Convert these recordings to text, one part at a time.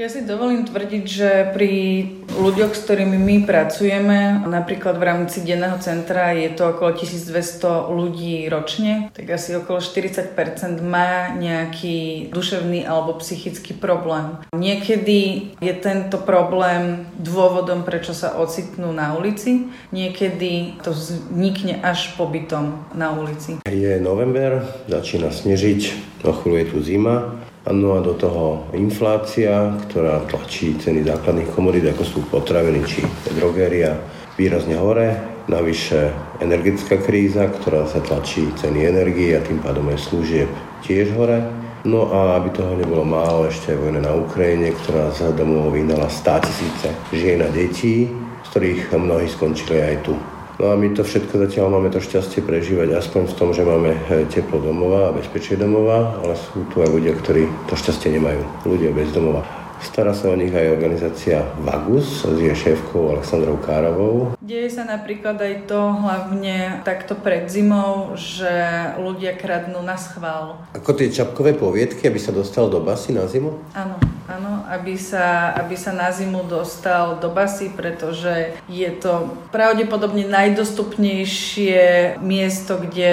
Ja si dovolím tvrdiť, že pri ľuďoch, s ktorými my pracujeme, napríklad v rámci denného centra je to okolo 1200 ľudí ročne, tak asi okolo 40% má nejaký duševný alebo psychický problém. Niekedy je tento problém dôvodom, prečo sa ocitnú na ulici, niekedy to vznikne až pobytom na ulici. Je november, začína snežiť, o chvíľu je tu zima No a do toho inflácia, ktorá tlačí ceny základných komodít, ako sú potraviny či drogéria, výrazne hore. Navyše energetická kríza, ktorá sa tlačí ceny energie a tým pádom aj služieb tiež hore. No a aby toho nebolo málo, ešte aj vojna na Ukrajine, ktorá z domov vyhnala 100 tisíce žien a detí, z ktorých mnohí skončili aj tu No a my to všetko zatiaľ máme to šťastie prežívať aspoň v tom, že máme e, teplo domova a bezpečie domova, ale sú tu aj ľudia, ktorí to šťastie nemajú. Ľudia bez domova. Stará sa o nich aj organizácia Vagus s jej šéfkou Aleksandrou Károvou. Deje sa napríklad aj to, hlavne takto pred zimou, že ľudia kradnú na schvál. Ako tie čapkové poviedky, aby sa dostal do basy na zimu? Áno, áno, aby sa, aby sa na zimu dostal do basy, pretože je to pravdepodobne najdostupnejšie miesto, kde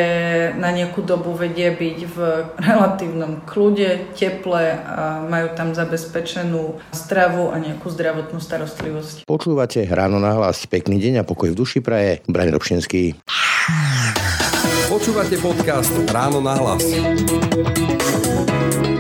na nejakú dobu vedie byť v relatívnom kľude, teple a majú tam zabezpečenú stravu a nejakú zdravotnú starostlivosť. Počúvate ráno na hlas. Pekný deň a pokoj v duši praje. Brani Robšinský. Počúvate podcast Ráno na hlas.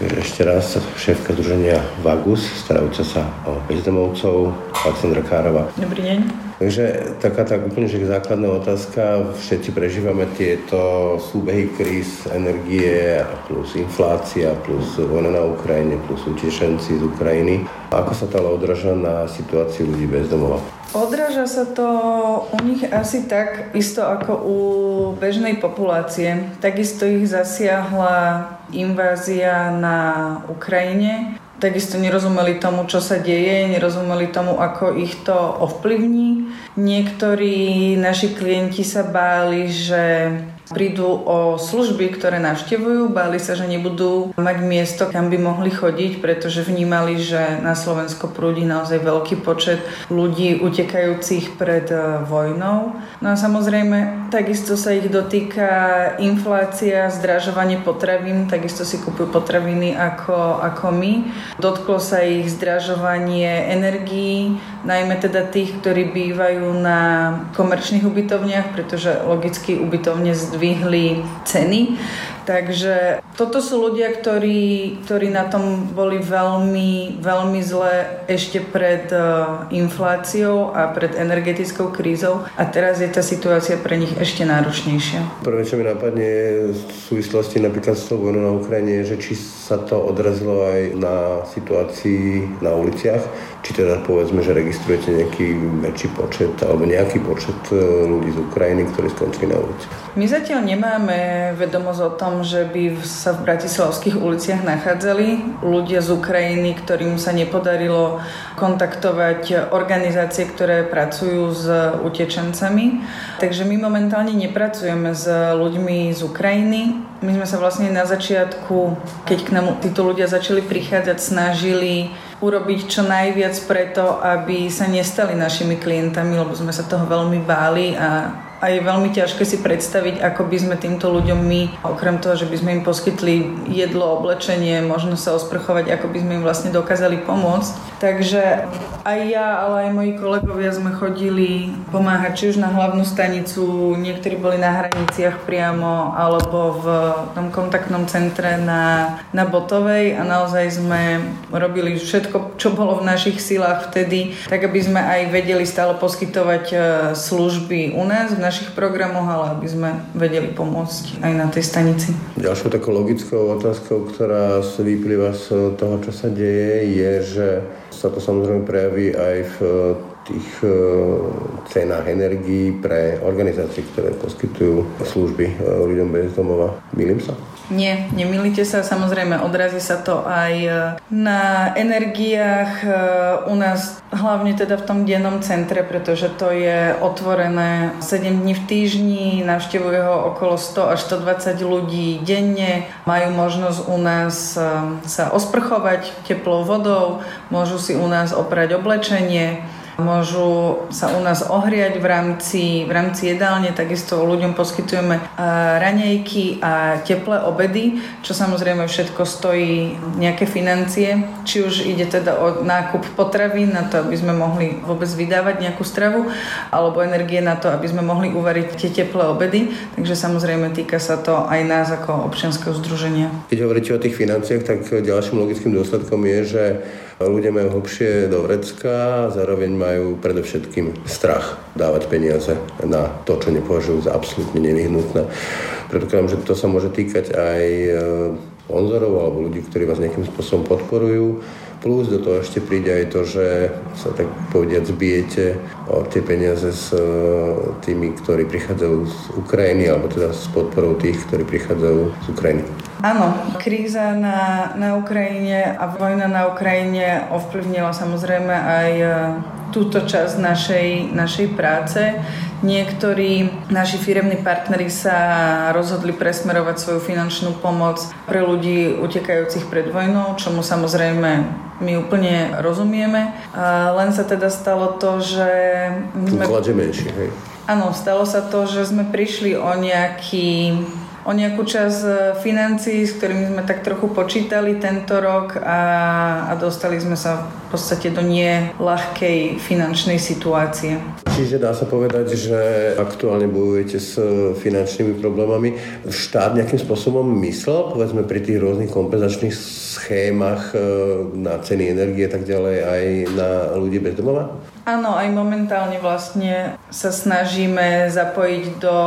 Ešte raz šéfka združenia Vagus, starajúca sa o bezdomovcov, Aleksandra Károva. Dobrý deň. Takže taká tak úplne že základná otázka. Všetci prežívame tieto súbehy kríz, energie, plus inflácia, plus vojna na Ukrajine, plus utešenci z Ukrajiny. Ako sa to ale odráža na situáciu ľudí bez domova? Odráža sa to u nich asi tak isto ako u bežnej populácie. Takisto ich zasiahla invázia na Ukrajine. Takisto nerozumeli tomu, čo sa deje, nerozumeli tomu, ako ich to ovplyvní. Niektorí naši klienti sa báli, že prídu o služby, ktoré navštevujú, báli sa, že nebudú mať miesto, kam by mohli chodiť, pretože vnímali, že na Slovensko prúdi naozaj veľký počet ľudí utekajúcich pred e, vojnou. No a samozrejme, takisto sa ich dotýka inflácia, zdražovanie potravín, takisto si kupujú potraviny ako, ako my. Dotklo sa ich zdražovanie energií, najmä teda tých, ktorí bývajú na komerčných ubytovniach, pretože logicky ubytovne zdvihli ceny. Takže toto sú ľudia, ktorí, ktorí na tom boli veľmi, veľmi zle ešte pred uh, infláciou a pred energetickou krízou a teraz je tá situácia pre nich ešte náročnejšia. Prvé, čo mi napadne v súvislosti napríklad s tou vojnou na Ukrajine, že či sa to odrazilo aj na situácii na uliciach, či teda povedzme, že registrujete nejaký väčší počet alebo nejaký počet e, ľudí z Ukrajiny, ktorí skončili na ulici. My zatiaľ nemáme vedomosť o tom, že by sa v bratislavských uliciach nachádzali ľudia z Ukrajiny, ktorým sa nepodarilo kontaktovať organizácie, ktoré pracujú s utečencami. Takže my momentálne nepracujeme s ľuďmi z Ukrajiny. My sme sa vlastne na začiatku, keď k nám títo ľudia začali prichádzať, snažili urobiť čo najviac preto, aby sa nestali našimi klientami, lebo sme sa toho veľmi báli a a je veľmi ťažké si predstaviť, ako by sme týmto ľuďom my, okrem toho, že by sme im poskytli jedlo, oblečenie, možno sa osprchovať, ako by sme im vlastne dokázali pomôcť. Takže aj ja, ale aj moji kolegovia sme chodili pomáhať či už na hlavnú stanicu, niektorí boli na hraniciach priamo, alebo v tom kontaktnom centre na, na Botovej a naozaj sme robili všetko, čo bolo v našich silách vtedy, tak aby sme aj vedeli stále poskytovať e, služby u nás v našich programoch, ale aby sme vedeli pomôcť aj na tej stanici. Ďalšou takou logickou otázkou, ktorá vyplýva z toho, čo sa deje, je, že sa to samozrejme prejaví aj v tých e, cenách energií pre organizácie, ktoré poskytujú služby e, ľuďom bez domova. Milím sa? Nie, nemilíte sa. Samozrejme, odrazí sa to aj e, na energiách u nás, hlavne teda v tom dennom centre, pretože to je otvorené 7 dní v týždni, navštevuje ho okolo 100 až 120 ľudí denne, majú možnosť u nás sa osprchovať teplou vodou, môžu si u nás oprať oblečenie, Môžu sa u nás ohriať v rámci, v rámci jedálne, takisto ľuďom poskytujeme raňajky a teplé obedy, čo samozrejme všetko stojí nejaké financie, či už ide teda o nákup potravín na to, aby sme mohli vôbec vydávať nejakú stravu, alebo energie na to, aby sme mohli uvariť tie teplé obedy, takže samozrejme týka sa to aj nás ako občianského združenia. Keď hovoríte o tých financiách, tak ďalším logickým dôsledkom je, že ľudia majú hlbšie do vrecka zároveň majú predovšetkým strach dávať peniaze na to, čo nepovažujú za absolútne nevyhnutné. Predpokladám, že to sa môže týkať aj sponzorov alebo ľudí, ktorí vás nejakým spôsobom podporujú. Plus do toho ešte príde aj to, že sa tak povediať zbijete o tie peniaze s e, tými, ktorí prichádzajú z Ukrajiny, alebo teda s podporou tých, ktorí prichádzajú z Ukrajiny. Áno, kríza na, na Ukrajine a vojna na Ukrajine ovplyvnila samozrejme aj e, túto časť našej, našej práce. Niektorí naši firemní partneri sa rozhodli presmerovať svoju finančnú pomoc pre ľudí utekajúcich pred vojnou, čomu samozrejme my úplne rozumieme. A len sa teda stalo to, že... Sme... menší, hej. Áno, stalo sa to, že sme prišli o nejaký o nejakú čas e, financií, s ktorými sme tak trochu počítali tento rok a, a dostali sme sa v podstate do nie ľahkej finančnej situácie. Čiže dá sa povedať, že aktuálne bojujete s finančnými problémami. Štát nejakým spôsobom myslel, povedzme pri tých rôznych kompenzačných schémach e, na ceny energie a tak ďalej aj na ľudí bez domova? Áno, aj momentálne vlastne sa snažíme zapojiť do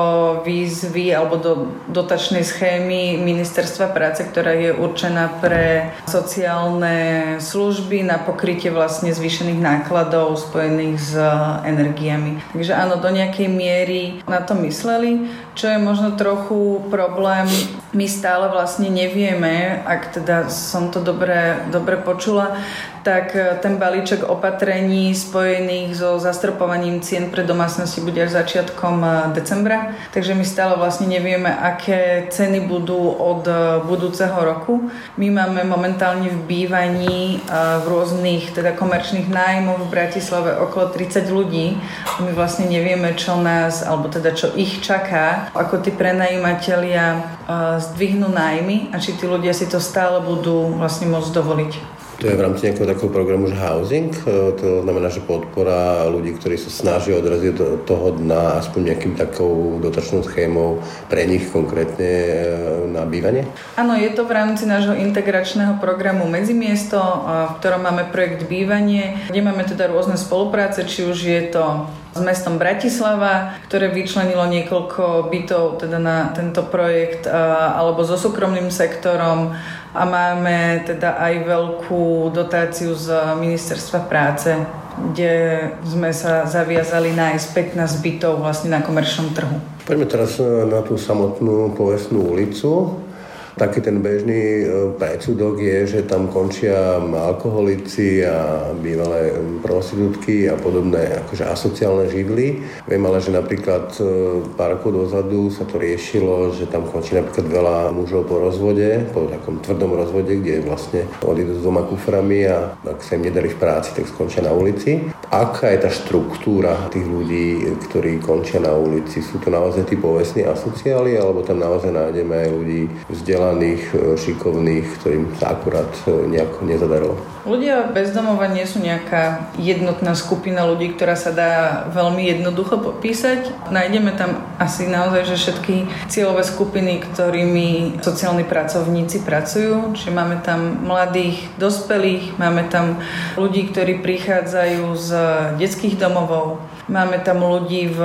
výzvy alebo do dotačnej schémy Ministerstva práce, ktorá je určená pre sociálne služby na pokrytie vlastne zvýšených nákladov spojených s energiami. Takže áno, do nejakej miery na to mysleli, čo je možno trochu problém. My stále vlastne nevieme, ak teda som to dobre, dobre počula, tak e, ten balíček opatrení spojených so zastropovaním cien pre domácnosti bude až začiatkom e, decembra. Takže my stále vlastne nevieme, aké ceny budú od e, budúceho roku. My máme momentálne v bývaní v rôznych teda komerčných nájmoch v Bratislave okolo 30 ľudí. My vlastne nevieme, čo nás, alebo teda čo ich čaká, ako tí prenajímatelia zdvihnú nájmy a či tí ľudia si to stále budú vlastne môcť dovoliť. To je v rámci nejakého takého programu, že housing, e, to znamená, že podpora ľudí, ktorí sa snažia odraziť do toho dna aspoň nejakým takou dotačnou schémou pre nich konkrétne e, na bývanie? Áno, je to v rámci nášho integračného programu Medzimiesto, v ktorom máme projekt Bývanie, kde máme teda rôzne spolupráce, či už je to s mestom Bratislava, ktoré vyčlenilo niekoľko bytov teda na tento projekt, alebo so súkromným sektorom, a máme teda aj veľkú dotáciu z ministerstva práce, kde sme sa zaviazali nájsť 15 bytov vlastne na komerčnom trhu. Poďme teraz na tú samotnú povestnú ulicu. Taký ten bežný e, predsudok je, že tam končia alkoholici a bývalé prostitútky a podobné akože asociálne živly. Viem ale, že napríklad e, pár rokov dozadu sa to riešilo, že tam končí napríklad veľa mužov po rozvode, po takom tvrdom rozvode, kde vlastne odídu s dvoma kuframi a ak sa im nedali v práci, tak skončia na ulici. Aká je tá štruktúra tých ľudí, ktorí končia na ulici? Sú to naozaj tí povestní asociáli, alebo tam naozaj nájdeme aj ľudí vzdelaných šikovných, ktorým sa akurát e, nejako nezadarilo. Ľudia bezdomova nie sú nejaká jednotná skupina ľudí, ktorá sa dá veľmi jednoducho popísať. Nájdeme tam asi naozaj, že všetky cieľové skupiny, ktorými sociálni pracovníci pracujú. Čiže máme tam mladých, dospelých, máme tam ľudí, ktorí prichádzajú z detských domovov, máme tam ľudí v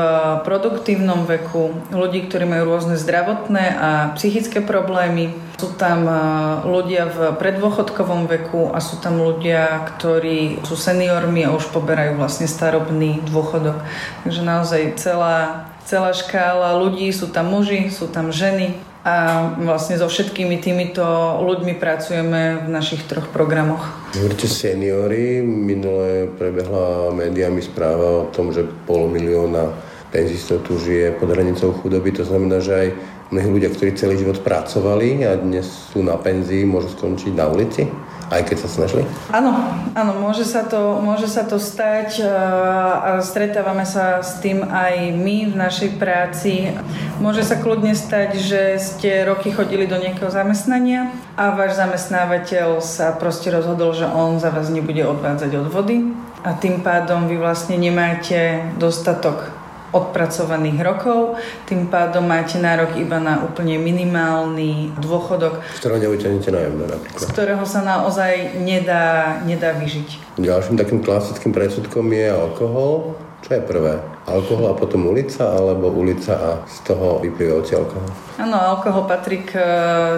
produktívnom veku, ľudí, ktorí majú rôzne zdravotné a psychické problémy, sú tam e, ľudia v predôchodkovom veku a sú tam ľudia, ktorí sú seniormi a už poberajú vlastne starobný dôchodok. Takže naozaj celá, celá škála ľudí, sú tam muži, sú tam ženy a vlastne so všetkými týmito ľuďmi pracujeme v našich troch programoch. Hovoríte seniory, minule prebehla médiami správa o tom, že pol milióna penzistov tu žije pod hranicou chudoby, to znamená, že aj mnohí ľudia, ktorí celý život pracovali a dnes sú na penzii, môžu skončiť na ulici? Aj keď sa snažili? Áno, áno, môže sa to, môže sa to stať a stretávame sa s tým aj my v našej práci. Môže sa kľudne stať, že ste roky chodili do nejakého zamestnania a váš zamestnávateľ sa proste rozhodol, že on za vás nebude odvádzať odvody a tým pádom vy vlastne nemáte dostatok odpracovaných rokov, tým pádom máte nárok iba na úplne minimálny dôchodok. Z ktorého nevyťahnete nájomné napríklad. Z ktorého sa naozaj nedá, nedá vyžiť. Ďalším takým klasickým predsudkom je alkohol. Čo je prvé? Alkohol a potom ulica, alebo ulica a z toho vyplývajúci alkohol? Áno, alkohol patrí k e,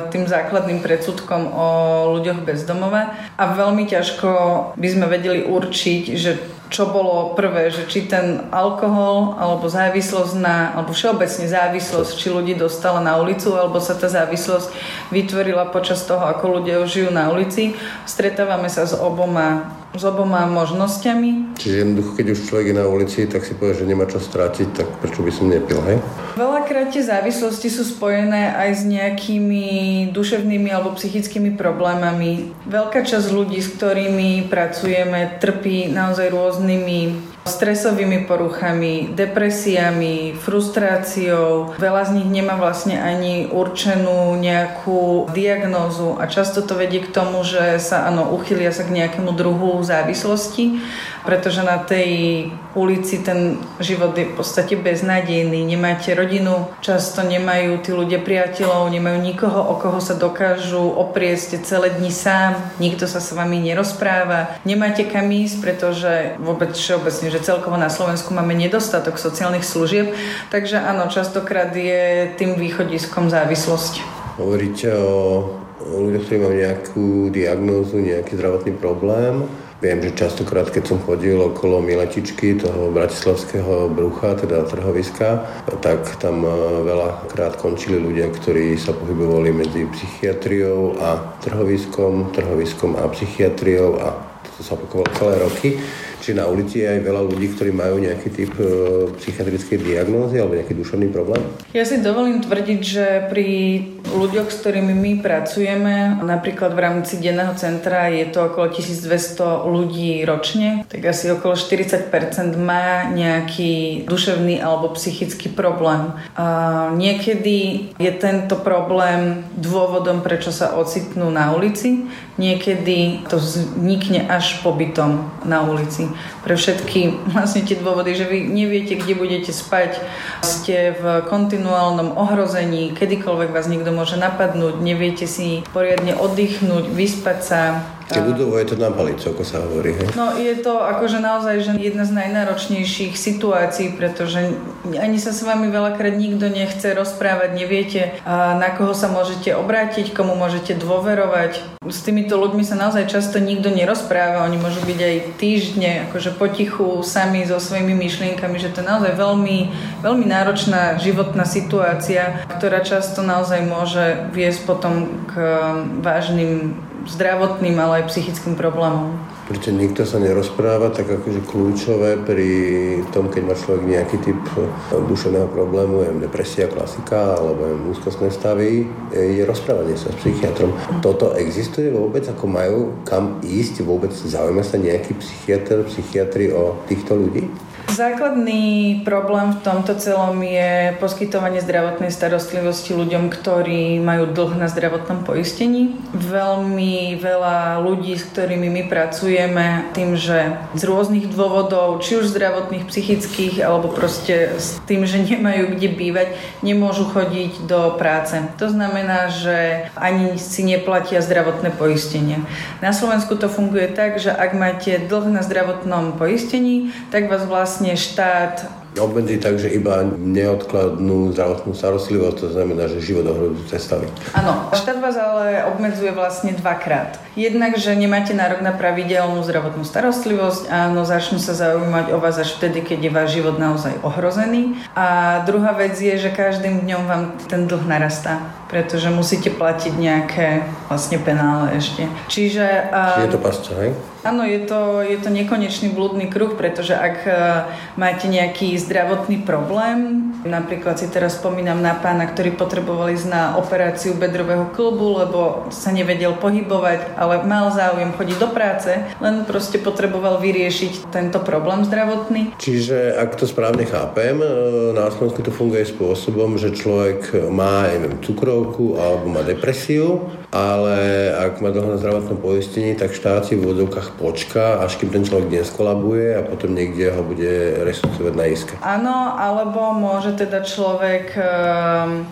tým základným predsudkom o ľuďoch bez domova a veľmi ťažko by sme vedeli určiť, že čo bolo prvé, že či ten alkohol alebo závislosť na, alebo všeobecne závislosť, či ľudí dostala na ulicu, alebo sa tá závislosť vytvorila počas toho, ako ľudia žijú na ulici. Stretávame sa s oboma s oboma možnosťami. Čiže jednoducho, keď už človek je na ulici, tak si povie, že nemá čo strátiť, tak prečo by som nepil, hej? Veľakrát tie závislosti sú spojené aj s nejakými duševnými alebo psychickými problémami. Veľká časť ľudí, s ktorými pracujeme, trpí naozaj rôznymi stresovými poruchami, depresiami, frustráciou. Veľa z nich nemá vlastne ani určenú nejakú diagnózu a často to vedie k tomu, že sa áno, uchylia sa k nejakému druhu závislosti pretože na tej ulici ten život je v podstate beznádejný. Nemáte rodinu, často nemajú tí ľudia priateľov, nemajú nikoho, o koho sa dokážu oprieť celé dni sám, nikto sa s vami nerozpráva, nemáte kam ísť, pretože vôbec všeobecne, že celkovo na Slovensku máme nedostatok sociálnych služieb, takže áno, častokrát je tým východiskom závislosť. Hovoríte o ľuďoch, ktorí majú nejakú diagnózu, nejaký zdravotný problém Viem, že častokrát, keď som chodil okolo Miletičky, toho bratislavského brucha, teda trhoviska, tak tam e, veľakrát končili ľudia, ktorí sa pohybovali medzi psychiatriou a trhoviskom, trhoviskom a psychiatriou a to sa opakovalo celé roky. Čiže na ulici je aj veľa ľudí, ktorí majú nejaký typ e, psychiatrickej diagnózy alebo nejaký duševný problém? Ja si dovolím tvrdiť, že pri ľuďoch, s ktorými my pracujeme, napríklad v rámci denného centra je to okolo 1200 ľudí ročne, tak asi okolo 40% má nejaký duševný alebo psychický problém. A niekedy je tento problém dôvodom, prečo sa ocitnú na ulici, niekedy to vznikne až pobytom na ulici. Pre všetky vlastne tie dôvody, že vy neviete, kde budete spať, ste v kontinuálnom ohrození, kedykoľvek vás niekto môže napadnúť, neviete si poriadne oddychnúť, vyspať sa, Keď ľudovo je to na palicu, ako sa hovorí. Hej? No je to akože naozaj že jedna z najnáročnejších situácií, pretože ani sa s vami veľakrát nikto nechce rozprávať, neviete, na koho sa môžete obrátiť, komu môžete dôverovať. S týmito ľuďmi sa naozaj často nikto nerozpráva, oni môžu byť aj týždne akože potichu sami so svojimi myšlienkami, že to je naozaj veľmi, veľmi náročná životná situácia, ktorá často naozaj môže viesť potom k vážnym zdravotným, ale aj psychickým problémom. Prečo nikto sa nerozpráva, tak akože kľúčové pri tom, keď má človek nejaký typ duševného problému, je depresia, klasika, alebo je úzkostné stavy, je rozprávanie sa s psychiatrom. Toto existuje vôbec, ako majú kam ísť, vôbec zaujíma sa nejaký psychiatr, psychiatri o týchto ľudí? Základný problém v tomto celom je poskytovanie zdravotnej starostlivosti ľuďom, ktorí majú dlh na zdravotnom poistení. Veľmi veľa ľudí, s ktorými my pracujeme, tým, že z rôznych dôvodov, či už zdravotných, psychických, alebo proste s tým, že nemajú kde bývať, nemôžu chodiť do práce. To znamená, že ani si neplatia zdravotné poistenie. Na Slovensku to funguje tak, že ak máte dlh na zdravotnom poistení, tak vás vlastne vlastne štát obmedzí tak, že iba neodkladnú zdravotnú starostlivosť, to znamená, že život ohrozujúce stavy. Áno, štát vás ale obmedzuje vlastne dvakrát. Jednak, že nemáte nárok na pravidelnú zdravotnú starostlivosť, áno, začnú sa zaujímať o vás až vtedy, keď je váš život naozaj ohrozený. A druhá vec je, že každým dňom vám ten dlh narastá, pretože musíte platiť nejaké vlastne penále ešte. Čiže... Čiže je to pasca, hej? Áno, je to, je to nekonečný blúdny kruh, pretože ak e, máte nejaký zdravotný problém, napríklad si teraz spomínam na pána, ktorý potreboval ísť na operáciu bedrového klubu, lebo sa nevedel pohybovať, ale mal záujem chodiť do práce, len proste potreboval vyriešiť tento problém zdravotný. Čiže ak to správne chápem, e, na Slovensku to funguje spôsobom, že človek má, neviem, cukrovku alebo má depresiu, ale ak má dlho na zdravotnom poistení, tak štát si v úvodzovkách počká, až kým ten človek neskolabuje a potom niekde ho bude resuscitovať na iske. Áno, alebo môže teda človek um,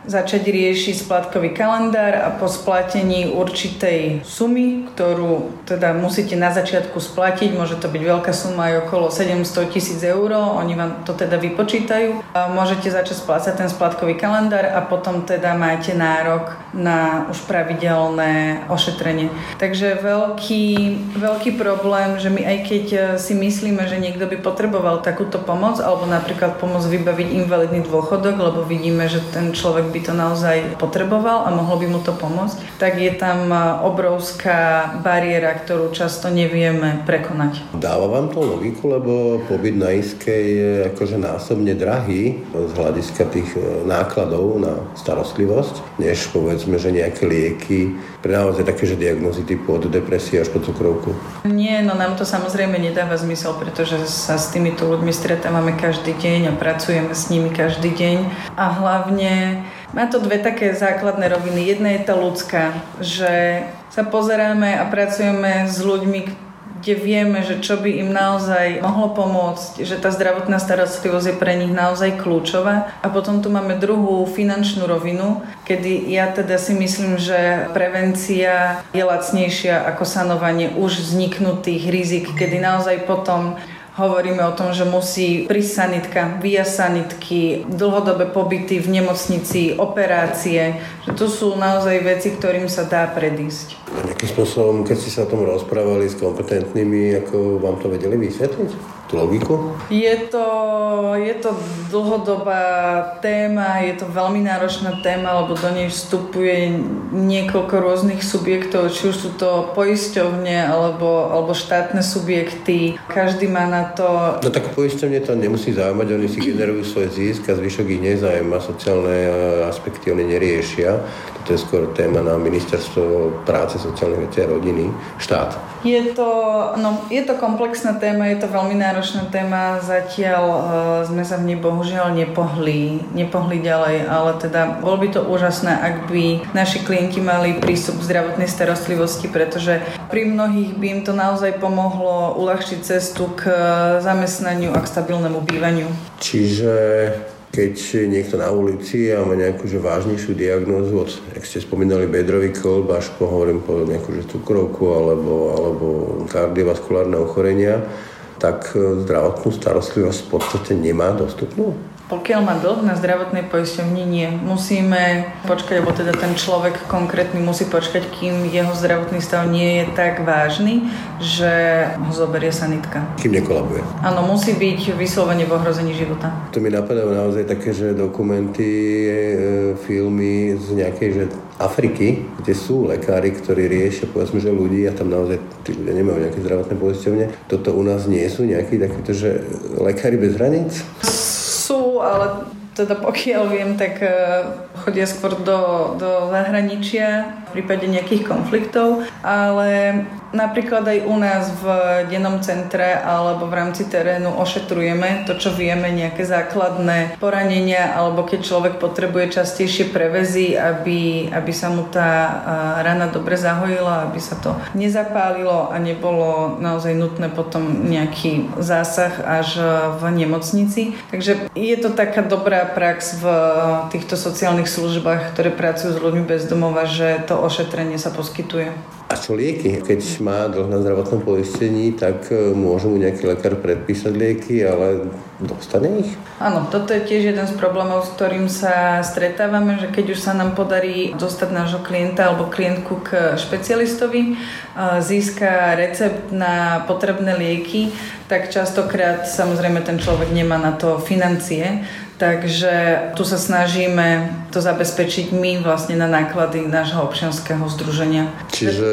začať riešiť splatkový kalendár a po splatení určitej sumy, ktorú teda musíte na začiatku splatiť, môže to byť veľká suma aj okolo 700 tisíc eur, oni vám to teda vypočítajú. A môžete začať splácať ten splatkový kalendár a potom teda máte nárok na už pravidelné ošetrenie. Takže veľký, veľký problém že my aj keď e, si myslíme, že niekto by potreboval takúto pomoc, alebo napríklad pomoc vybaviť invalidný dôchodok, lebo vidíme, že ten človek by to naozaj potreboval a mohlo by mu to pomôcť, tak je tam e, obrovská bariéra, ktorú často nevieme prekonať. Dáva vám to logiku, lebo pobyt na iske je akože násobne drahý z hľadiska tých e, nákladov na starostlivosť, než povedzme, že nejaké lieky pre naozaj také, že diagnozy typu od depresie až po cukrovku. Nie, no nám to samozrejme nedáva zmysel, pretože sa s týmito ľuďmi stretávame každý deň a pracujeme s nimi každý deň. A hlavne má to dve také základné roviny. Jedna je tá ľudská, že sa pozeráme a pracujeme s ľuďmi, kde vieme, že čo by im naozaj mohlo pomôcť, že tá zdravotná starostlivosť je pre nich naozaj kľúčová. A potom tu máme druhú finančnú rovinu, kedy ja teda si myslím, že prevencia je lacnejšia ako sanovanie už vzniknutých rizik, kedy naozaj potom Hovoríme o tom, že musí prísť sanitka, via sanitky, dlhodobé pobyty v nemocnici, operácie. Že to sú naozaj veci, ktorým sa dá predísť. A nejakým spôsobom, keď ste sa o tom rozprávali s kompetentnými, ako vám to vedeli vysvetliť? Tú logiku? Je to, je to dlhodobá téma, je to veľmi náročná téma, lebo do nej vstupuje niekoľko rôznych subjektov, či už sú to poisťovne alebo, alebo štátne subjekty. Každý má na to... No tak poisťovne to nemusí zaujímať, oni si generujú svoj zisk a zvyšok ich nezaujíma, sociálne aspekty oni neriešia. To je skôr téma na ministerstvo práce, sociálnych vecí a rodiny, štát. Je to, no, je to komplexná téma, je to veľmi náročná téma, zatiaľ uh, sme sa v nej bohužiaľ nepohli, nepohli ďalej, ale teda bolo by to úžasné, ak by naši klienti mali prístup k zdravotnej starostlivosti, pretože pri mnohých by im to naozaj pomohlo uľahčiť cestu k zamestnaniu a k stabilnému bývaniu. Čiže keď niekto na ulici a má nejakú že vážnejšiu diagnózu, od, ak ste spomínali bedrový kolb, až po, hovorím, po nejakú že cukrovku alebo, alebo kardiovaskulárne ochorenia, tak zdravotnú starostlivosť v podstate nemá dostupnú? Pokiaľ má dlh na zdravotnej poisťovni, nie. Musíme počkať, alebo teda ten človek konkrétny musí počkať, kým jeho zdravotný stav nie je tak vážny, že ho zoberie sanitka. Kým nekolabuje. Áno, musí byť vyslovene v ohrození života. To mi napadajú naozaj také, že dokumenty, e, filmy z nejakej, že Afriky, kde sú lekári, ktorí riešia povedzme, že ľudí a tam naozaj tí ľudia nemajú nejaké zdravotné poisťovne. Toto u nás nie sú nejakí takíto, že lekári bez hraníc? sú, ale teda pokiaľ viem, tak e, chodia skôr do, do zahraničia v prípade nejakých konfliktov, ale napríklad aj u nás v dennom centre alebo v rámci terénu ošetrujeme to, čo vieme, nejaké základné poranenia alebo keď človek potrebuje častejšie prevezy, aby, aby sa mu tá rana dobre zahojila, aby sa to nezapálilo a nebolo naozaj nutné potom nejaký zásah až v nemocnici. Takže je to taká dobrá prax v týchto sociálnych službách, ktoré pracujú s ľuďmi bez domova, že to ošetrenie sa poskytuje. A čo lieky? Keď má dlh na zdravotnom poistení, tak e, môže mu nejaký lekár predpísať lieky, ale dostane ich? Áno, toto je tiež jeden z problémov, s ktorým sa stretávame, že keď už sa nám podarí dostať nášho klienta alebo klientku k špecialistovi, získa recept na potrebné lieky, tak častokrát samozrejme ten človek nemá na to financie, Takže tu sa snažíme to zabezpečiť my vlastne na náklady nášho občianského združenia. Čiže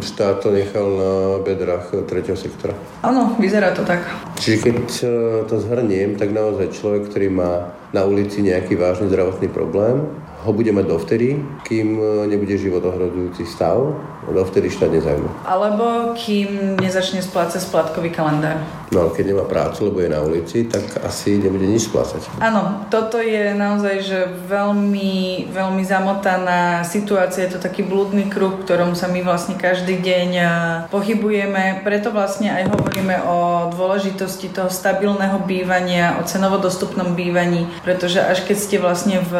štát to nechal na bedrách tretieho sektora? Áno, vyzerá to tak. Čiže keď e, to zhrniem, tak naozaj človek, ktorý má na ulici nejaký vážny zdravotný problém, ho bude mať dovtedy, kým e, nebude život ohrozujúci stav, dovtedy štát nezaujíma. Alebo kým nezačne splácať splátkový kalendár. No ale keď nemá prácu, lebo je na ulici, tak asi nebude nič splácať. Áno, toto je naozaj že veľmi, veľmi zamotaná situácia. Je to taký blúdny kruh, v ktorom sa my vlastne každý deň pohybujeme. Preto vlastne aj hovoríme o dôležitosti toho stabilného bývania, o cenovo dostupnom bývaní, pretože až keď ste vlastne v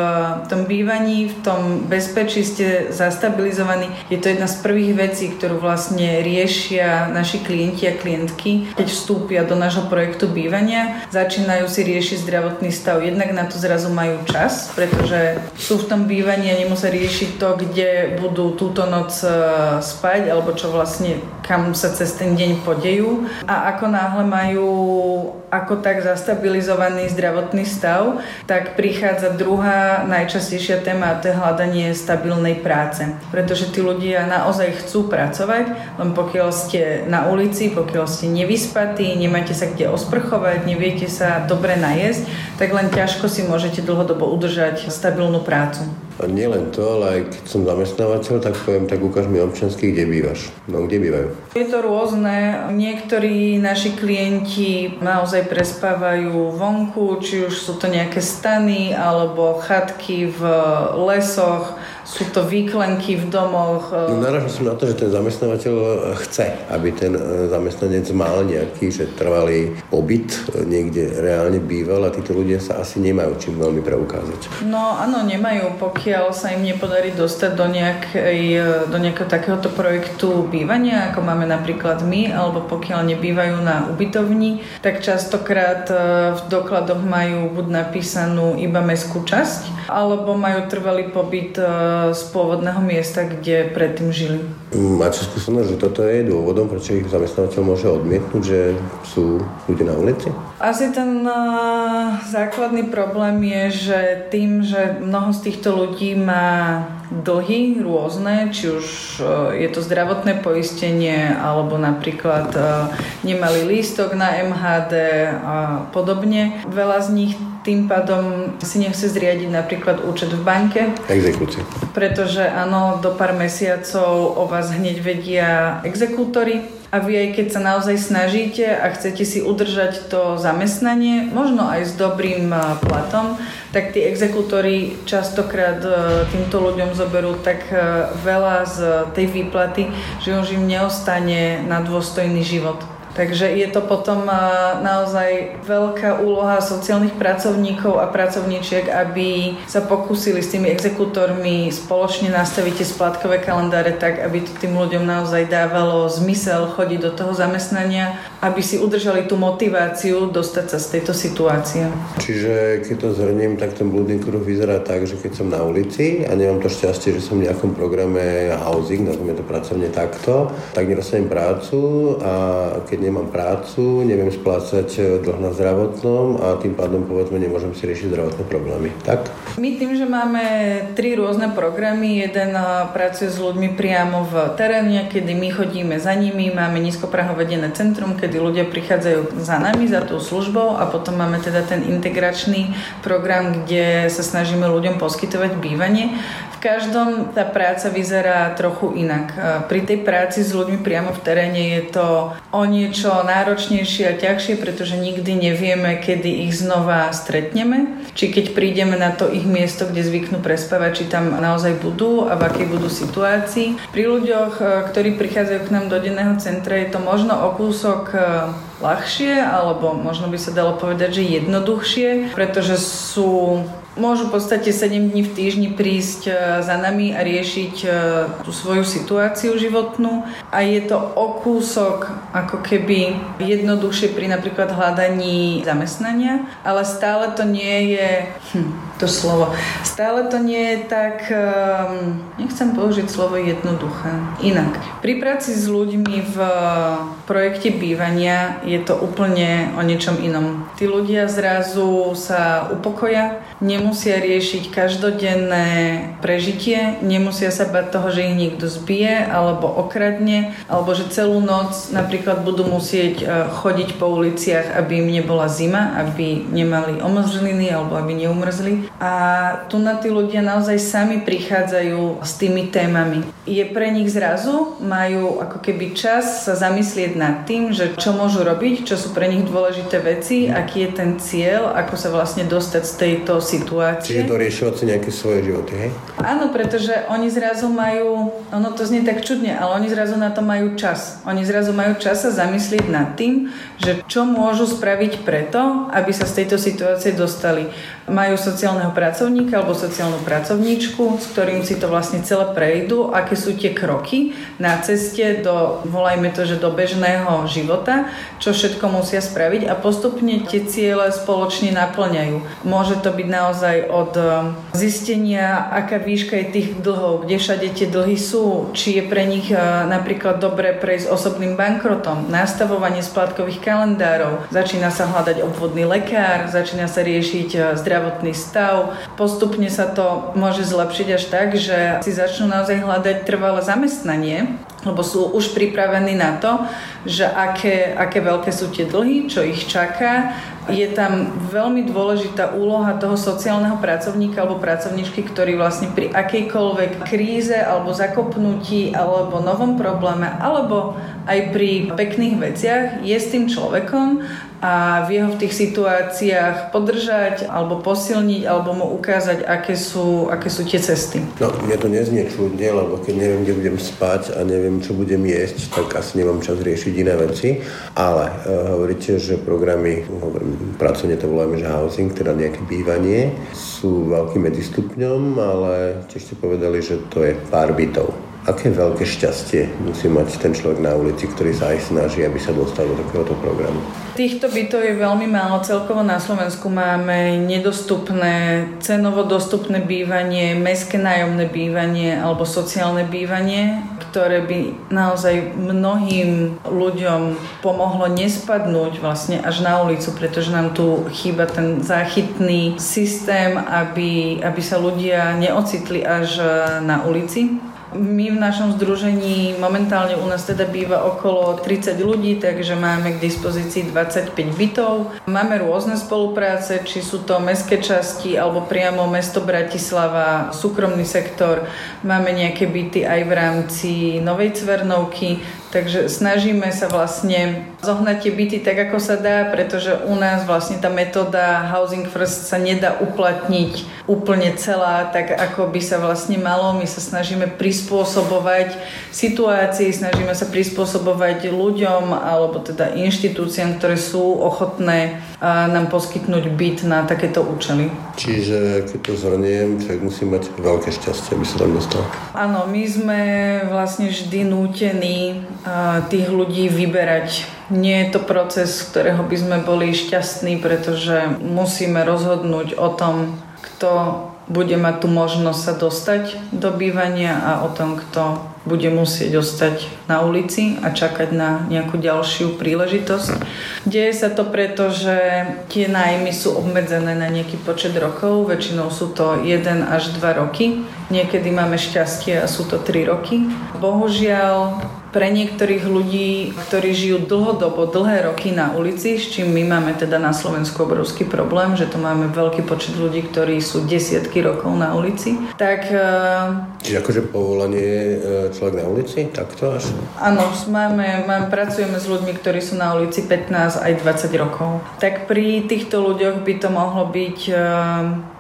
tom bývaní, v tom bezpečí ste zastabilizovaní, je to jedna z prvých vecí, ktorú vlastne riešia naši klienti a klientky, keď vstúpia do nášho projektu bývania, začínajú si riešiť zdravotný stav. Jednak na to zrazu majú čas, pretože sú v tom bývaní a nemusia riešiť to, kde budú túto noc e, spať, alebo čo vlastne, kam sa cez ten deň podejú. A ako náhle majú ako tak zastabilizovaný zdravotný stav, tak prichádza druhá najčastejšia téma a to je hľadanie stabilnej práce. Pretože tí ľudia naozaj chcú pracovať, len pokiaľ ste na ulici, pokiaľ ste nevyspatí, nemáte sa kde osprchovať, neviete sa dobre najesť, tak len ťažko si môžete dlhodobo udržať stabilnú prácu. A nie len to, ale aj keď som zamestnávateľ, tak poviem, tak ukáž mi občanský, kde bývaš. No, kde bývajú? Je to rôzne. Niektorí naši klienti naozaj prespávajú vonku, či už sú to nejaké stany alebo chatky v lesoch, sú to výklenky v domoch. E, no naražal som na to, že ten zamestnávateľ chce, aby ten e, zamestnanec mal nejaký, že trvalý pobyt, e, niekde reálne býval a títo ľudia sa asi nemajú čím veľmi preukázať. No áno, nemajú, pokiaľ sa im nepodarí dostať do, nejakej, do nejakého takéhoto projektu bývania, ako máme napríklad my, alebo pokiaľ nebývajú na ubytovni, tak častokrát v dokladoch majú buď napísanú iba mestskú časť, alebo majú trvalý pobyt z pôvodného miesta, kde predtým žili. Máte skúsenosť, že toto je dôvodom, prečo ich zamestnávateľ môže odmietnúť, že sú ľudia na ulici? Asi ten uh, základný problém je, že tým, že mnoho z týchto ľudí má dlhy rôzne, či už uh, je to zdravotné poistenie, alebo napríklad uh, nemali lístok na MHD a podobne. Veľa z nich tým pádom si nechce zriadiť napríklad účet v banke. Exekúcia. Pretože áno, do pár mesiacov o vás hneď vedia exekútory a vy aj keď sa naozaj snažíte a chcete si udržať to zamestnanie, možno aj s dobrým platom, tak tí exekútory častokrát týmto ľuďom zoberú tak veľa z tej výplaty, že už im neostane na dôstojný život. Takže je to potom naozaj veľká úloha sociálnych pracovníkov a pracovníčiek, aby sa pokúsili s tými exekútormi spoločne nastaviť tie splatkové kalendáre tak, aby to tým ľuďom naozaj dávalo zmysel chodiť do toho zamestnania, aby si udržali tú motiváciu dostať sa z tejto situácie. Čiže keď to zhrniem, tak ten blúdny kruh vyzerá tak, že keď som na ulici a nemám to šťastie, že som v nejakom programe housing, nazvime to pracovne takto, tak nedostanem prácu a keď nemám prácu, neviem splácať e, dlh na zdravotnom a tým pádom povedzme nemôžem si riešiť zdravotné problémy. Tak? My tým, že máme tri rôzne programy, jeden pracuje s ľuďmi priamo v teréne, kedy my chodíme za nimi, máme nízkoprahové denné centrum, kedy ľudia prichádzajú za nami, za tou službou a potom máme teda ten integračný program, kde sa snažíme ľuďom poskytovať bývanie. V každom tá práca vyzerá trochu inak. Pri tej práci s ľuďmi priamo v teréne je to o niečo náročnejšie a ťažšie, pretože nikdy nevieme, kedy ich znova stretneme. Či keď prídeme na to ich miesto, kde zvyknú prespávať, či tam naozaj budú a v akej budú situácii. Pri ľuďoch, e, ktorí prichádzajú k nám do denného centra, je to možno o kúsok e, ľahšie, alebo možno by sa dalo povedať, že jednoduchšie, pretože sú môžu v podstate 7 dní v týždni prísť e, za nami a riešiť tú svoju situáciu životnú a je to o kúsok ako keby jednoduchšie pri napríklad hľadaní zamestnania, ale stále to nie je hm, to slovo. Stále to nie je tak, um, nechcem použiť slovo jednoduché, inak. Pri práci s ľuďmi v projekte bývania je to úplne o niečom inom. Tí ľudia zrazu sa upokoja, nemusia riešiť každodenné prežitie, nemusia sa bať toho, že ich niekto zbije alebo okradne, alebo že celú noc napríklad budú musieť uh, chodiť po uliciach, aby im nebola zima, aby nemali omrzliny alebo aby neumrzli a tu na tí ľudia naozaj sami prichádzajú s tými témami. Je pre nich zrazu, majú ako keby čas sa zamyslieť nad tým, že čo môžu robiť, čo sú pre nich dôležité veci, aký je ten cieľ, ako sa vlastne dostať z tejto situácie. Čiže doriešovať si nejaké svoje životy, hej? Áno, pretože oni zrazu majú, ono to znie tak čudne, ale oni zrazu na to majú čas. Oni zrazu majú čas sa zamyslieť nad tým, že čo môžu spraviť preto, aby sa z tejto situácie dostali. Majú sociálneho pracovníka alebo sociálnu pracovníčku, s ktorým si to vlastne celé prejdú, aké sú tie kroky na ceste do, volajme to, že do bežného života, čo všetko musia spraviť a postupne tie ciele spoločne naplňajú. Môže to byť naozaj od um, zistenia, aká výška je tých dlhov, kde všade tie dlhy sú, či je pre nich uh, napríklad dobre prejsť osobným bankrotom, nastavovanie splátkových kalendárov, začína sa hľadať obvodný lekár, začína sa riešiť uh, zdravotný stav. Postupne sa to môže zlepšiť až tak, že si začnú naozaj hľadať trvalé zamestnanie, lebo sú už pripravení na to, že aké, aké veľké sú tie dlhy, čo ich čaká. Je tam veľmi dôležitá úloha toho sociálneho pracovníka alebo pracovníčky, ktorý vlastne pri akejkoľvek kríze alebo zakopnutí alebo novom probléme alebo aj pri pekných veciach je s tým človekom a vie ho v tých situáciách podržať alebo posilniť alebo mu ukázať, aké sú, aké sú tie cesty. No, mne to neznie čudne, lebo keď neviem, kde budem spať a neviem, čo budem jesť, tak asi nemám čas riešiť iné veci. Ale uh, hovoríte, že programy, hovorím, pracovne to voláme, že housing, teda nejaké bývanie, sú veľkým medistupňom, ale tiež ste povedali, že to je pár bytov. Aké veľké šťastie musí mať ten človek na ulici, ktorý sa aj snaží, aby sa dostal do takéhoto programu? Týchto bytov je veľmi málo. Celkovo na Slovensku máme nedostupné, cenovo dostupné bývanie, mestské nájomné bývanie alebo sociálne bývanie, ktoré by naozaj mnohým ľuďom pomohlo nespadnúť vlastne až na ulicu, pretože nám tu chýba ten záchytný systém, aby, aby sa ľudia neocitli až na ulici. My v našom združení momentálne u nás teda býva okolo 30 ľudí, takže máme k dispozícii 25 bytov. Máme rôzne spolupráce, či sú to mestské časti alebo priamo mesto Bratislava, súkromný sektor. Máme nejaké byty aj v rámci Novej Cvernovky, Takže snažíme sa vlastne zohnať tie byty tak, ako sa dá, pretože u nás vlastne tá metóda Housing First sa nedá uplatniť úplne celá, tak ako by sa vlastne malo. My sa snažíme prispôsobovať situácii, snažíme sa prispôsobovať ľuďom alebo teda inštitúciám, ktoré sú ochotné nám poskytnúť byt na takéto účely. Čiže keď to zhrniem, človek musí mať veľké šťastie, aby sa tam dostal. Áno, my sme vlastne vždy nútení tých ľudí vyberať. Nie je to proces, z ktorého by sme boli šťastní, pretože musíme rozhodnúť o tom, kto bude mať tú možnosť sa dostať do bývania a o tom, kto bude musieť ostať na ulici a čakať na nejakú ďalšiu príležitosť. Deje sa to preto, že tie nájmy sú obmedzené na nejaký počet rokov, väčšinou sú to 1 až 2 roky. Niekedy máme šťastie a sú to 3 roky. Bohužiaľ, pre niektorých ľudí, ktorí žijú dlhodobo, dlhé roky na ulici, s čím my máme teda na Slovensku obrovský problém, že tu máme veľký počet ľudí, ktorí sú desiatky rokov na ulici, tak... E, Čiže akože povolanie e, človek na ulici? Takto až? Áno, pracujeme s ľuďmi, ktorí sú na ulici 15 aj 20 rokov. Tak pri týchto ľuďoch by to mohlo byť e,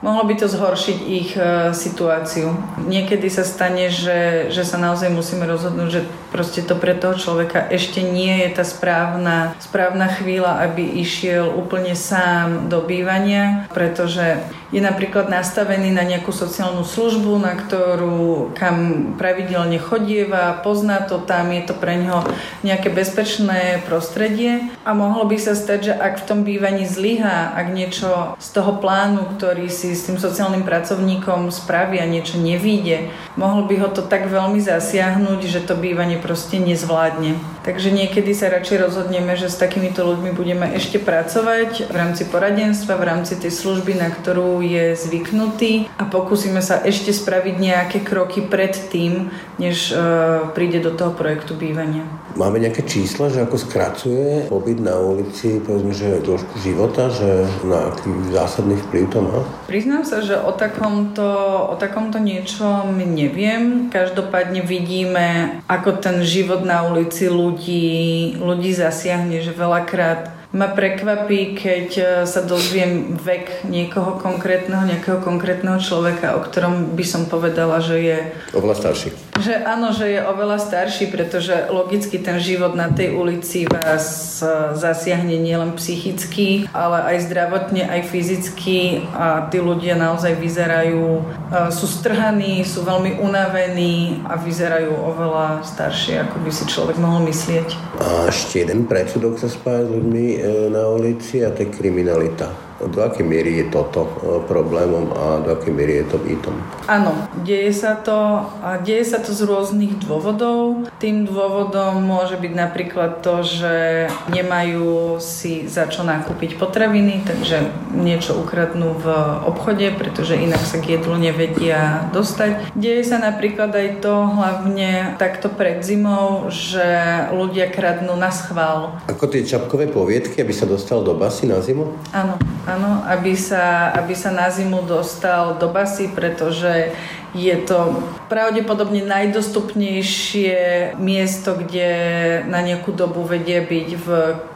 mohlo by to zhoršiť ich situáciu. Niekedy sa stane, že, že sa naozaj musíme rozhodnúť, že proste to pre toho človeka ešte nie je tá správna, správna chvíľa, aby išiel úplne sám do bývania, pretože je napríklad nastavený na nejakú sociálnu službu, na ktorú kam pravidelne chodieva, pozná to tam, je to pre neho nejaké bezpečné prostredie a mohlo by sa stať, že ak v tom bývaní zlyhá, ak niečo z toho plánu, ktorý si s tým sociálnym pracovníkom spraví a niečo nevíde, mohlo by ho to tak veľmi zasiahnuť, že to bývanie proste nezvládne. Takže niekedy sa radšej rozhodneme, že s takýmito ľuďmi budeme ešte pracovať v rámci poradenstva, v rámci tej služby, na ktorú je zvyknutý a pokúsime sa ešte spraviť nejaké kroky pred tým, než uh, príde do toho projektu bývania. Máme nejaké čísla, že ako skracuje pobyt na ulici, povedzme, že trošku života, že na aký zásadný vplyv to má? Priznám sa, že o takomto, o takomto niečom neviem. Každopádne vidíme, ako ten život na ulici ľudí, ľudí zasiahne, že veľakrát ma prekvapí, keď e, sa dozviem vek niekoho konkrétneho, nejakého konkrétneho človeka, o ktorom by som povedala, že je... Oveľa starší. Že áno, že je oveľa starší, pretože logicky ten život na tej ulici vás e, zasiahne nielen psychicky, ale aj zdravotne, aj fyzicky a tí ľudia naozaj vyzerajú, e, sú strhaní, sú veľmi unavení a vyzerajú oveľa staršie, ako by si človek mohol myslieť. A ešte jeden predsudok sa spája s ľuďmi E, na ulici a to je kriminalita. Do akej miery je toto e, problémom a do akej miery je to mýtom? Áno, deje sa to a deje sa to z rôznych dôvodov. Tým dôvodom môže byť napríklad to, že nemajú si za čo nakúpiť potraviny, takže niečo ukradnú v obchode, pretože inak sa k jedlu nevedia dostať. Deje sa napríklad aj to, hlavne takto pred zimou, že ľudia kradnú na schvál. Ako tie čapkové poviedky, aby sa dostal do basy na zimu? Áno. Áno, aby sa, aby sa na zimu dostal do basy, pretože je to pravdepodobne najdostupnejšie miesto, kde na nejakú dobu vedie byť v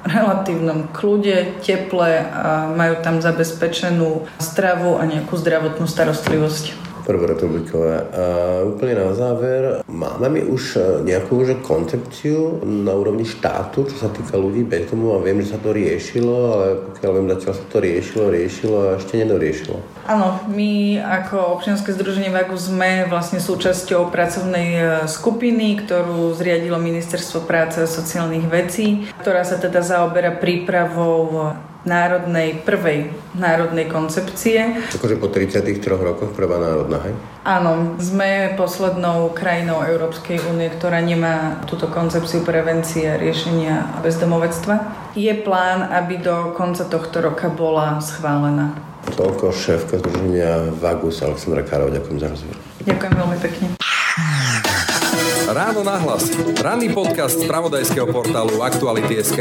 relatívnom kľude, teple a majú tam zabezpečenú stravu a nejakú zdravotnú starostlivosť prvorepublikové. A úplne na záver, máme my už e, nejakú že koncepciu na úrovni štátu, čo sa týka ľudí bez domu a viem, že sa to riešilo, ale pokiaľ viem, zatiaľ sa to riešilo, riešilo a ešte nedoriešilo. Áno, my ako občianske združenie VAGU sme vlastne súčasťou pracovnej e, skupiny, ktorú zriadilo Ministerstvo práce a sociálnych vecí, ktorá sa teda zaoberá prípravou národnej, prvej národnej koncepcie. Akože po 33 rokoch prvá národná, hej? Áno, sme poslednou krajinou Európskej únie, ktorá nemá túto koncepciu prevencie a riešenia bezdomovectva. Je plán, aby do konca tohto roka bola schválená. Toľko šéfka združenia Vagus Aleksandra Károv. Ďakujem za rozhovor. Ďakujem veľmi pekne. Ráno nahlas. Ranný podcast z pravodajského portálu Aktuality.sk.